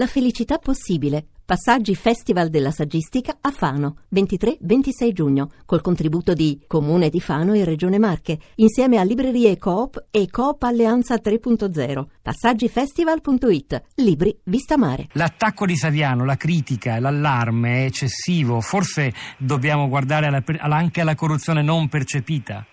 La felicità possibile. Passaggi Festival della Saggistica a Fano, 23-26 giugno, col contributo di Comune di Fano e Regione Marche, insieme a Librerie Coop e Coop Alleanza 3.0. Passaggifestival.it. Libri Vista Mare. L'attacco di Saviano, la critica, l'allarme è eccessivo. Forse dobbiamo guardare alla, anche alla corruzione non percepita.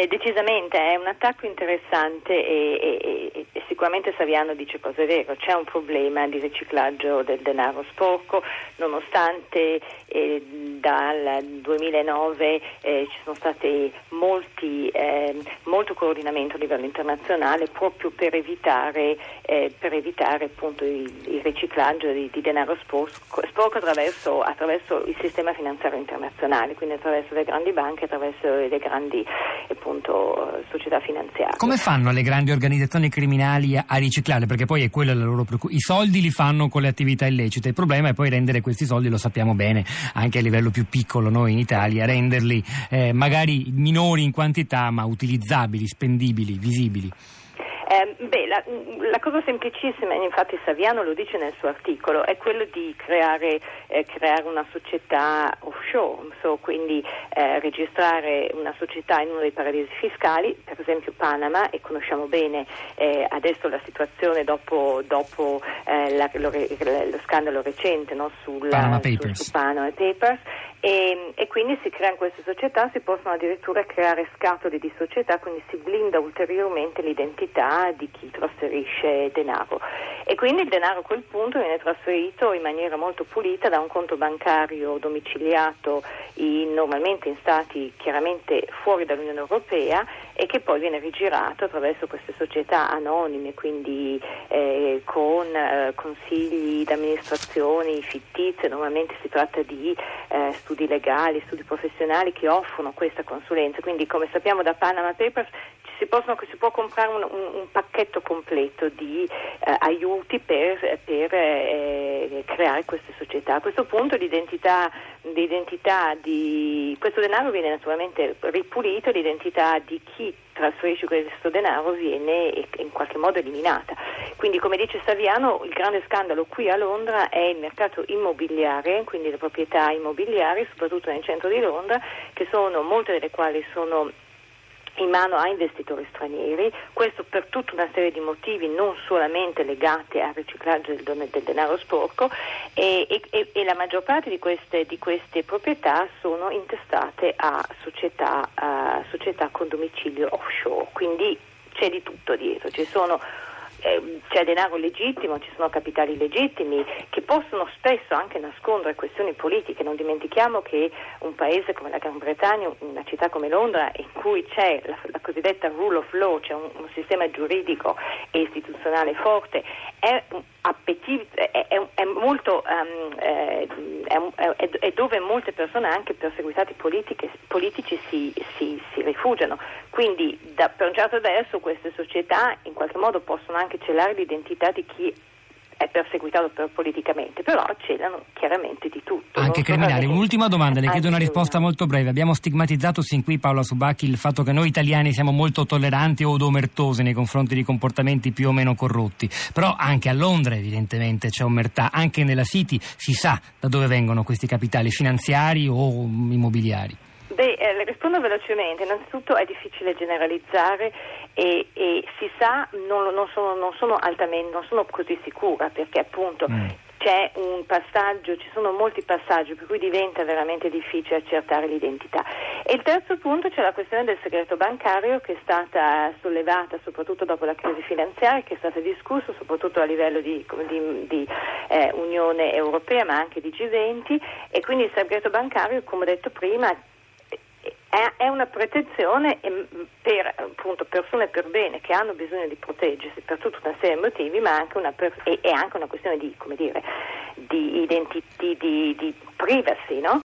Eh, decisamente è un attacco interessante e, e, e, sicuramente Saviano dice cose vere, c'è un problema di riciclaggio del denaro sporco, nonostante eh, dal 2009 eh, ci sono stati molti, eh, molto coordinamento a livello internazionale proprio per evitare, eh, per evitare appunto il, il riciclaggio di, di, denaro sporco, sporco attraverso, attraverso, il sistema finanziario internazionale, quindi attraverso le grandi banche, attraverso le grandi appunto, società finanziarie. Come fanno le grandi organizzazioni criminali a, riciclare? Perché poi è quella la loro preoccupazione. I soldi li fanno con le attività illecite, il problema è poi rendere questi soldi, lo sappiamo bene, anche a livello più piccolo noi in Italia, renderli eh, magari minori in quantità ma utilizzabili, spendibili, visibili. Eh, beh, la, la, cosa semplicissima, infatti Saviano lo dice nel suo articolo, è quello di creare, eh, creare una società offshore, so, quindi eh, registrare una società in uno dei paradisi fiscali, per esempio Panama, e conosciamo bene eh, adesso la situazione dopo, dopo eh, la, lo, lo, scandalo recente no, sul, Panama. Su, su Panama Papers e, e, quindi si creano queste società, si possono addirittura creare scatole di società, quindi si blinda ulteriormente l'identità di chi trasferisce denaro. E quindi il denaro a quel punto viene trasferito in maniera molto pulita da un conto bancario domiciliato in, normalmente in stati chiaramente fuori dall'Unione Europea e che poi viene rigirato attraverso queste società anonime, quindi eh, con eh, consigli d'amministrazione fittizie, normalmente si tratta di eh, studi legali, studi professionali che offrono questa consulenza, quindi come sappiamo da Panama Papers si, possono, si può comprare un, un, un pacchetto completo di eh, aiuti per, per eh, creare queste società. A questo punto l'identità, l'identità di questo denaro viene naturalmente ripulito, l'identità di chi trasferisce questo denaro viene in qualche modo eliminata. Quindi come dice Saviano il grande scandalo qui a Londra è il mercato immobiliare, quindi le proprietà immobiliari, soprattutto nel centro di Londra, che sono molte delle quali sono in mano a investitori stranieri, questo per tutta una serie di motivi non solamente legati al riciclaggio del, del denaro sporco e, e, e, la maggior parte di queste, di queste proprietà sono intestate a società, a società con domicilio offshore, quindi c'è di tutto dietro, ci sono eh, c'è denaro legittimo, ci sono capitali legittimi che possono spesso anche nascondere questioni politiche. Non dimentichiamo che un paese come la Gran Bretagna, una città come Londra, in cui c'è la, la cosiddetta rule of law, c'è un, un, sistema giuridico e istituzionale forte, è, è, è, è molto um, è, dove molte persone, anche perseguitati politici, si, si, si rifugiano. Quindi da, per un certo verso queste società in qualche modo possono anche celare l'identità di chi è perseguitato per politicamente, però celano chiaramente di tutto. Anche criminali. Un'ultima domanda, le chiedo una risposta molto breve. Abbiamo stigmatizzato sin qui, Paola Subacchi, il fatto che noi italiani siamo molto tolleranti o odomertosi nei confronti di comportamenti più o meno corrotti, però anche a Londra evidentemente c'è omertà, anche nella City si sa da dove vengono questi capitali finanziari o immobiliari. Le rispondo velocemente. Innanzitutto è difficile generalizzare e, e si sa, non, non, sono, non, sono altamente, non sono così sicura perché appunto mm c'è un passaggio, ci sono molti passaggi per cui diventa veramente difficile accertare l'identità. E il terzo punto c'è la questione del segreto bancario che è stata sollevata soprattutto dopo la crisi finanziaria, che è stata discussa soprattutto a livello di, di, di eh, Unione Europea ma anche di G20 e quindi il segreto bancario, come ho detto prima, è una protezione ehm, per appunto, persone per bene che hanno bisogno di proteggersi per tutta una serie di motivi, ma anche una per, è, anche una questione di, dire, di, identi- di, di privacy, no?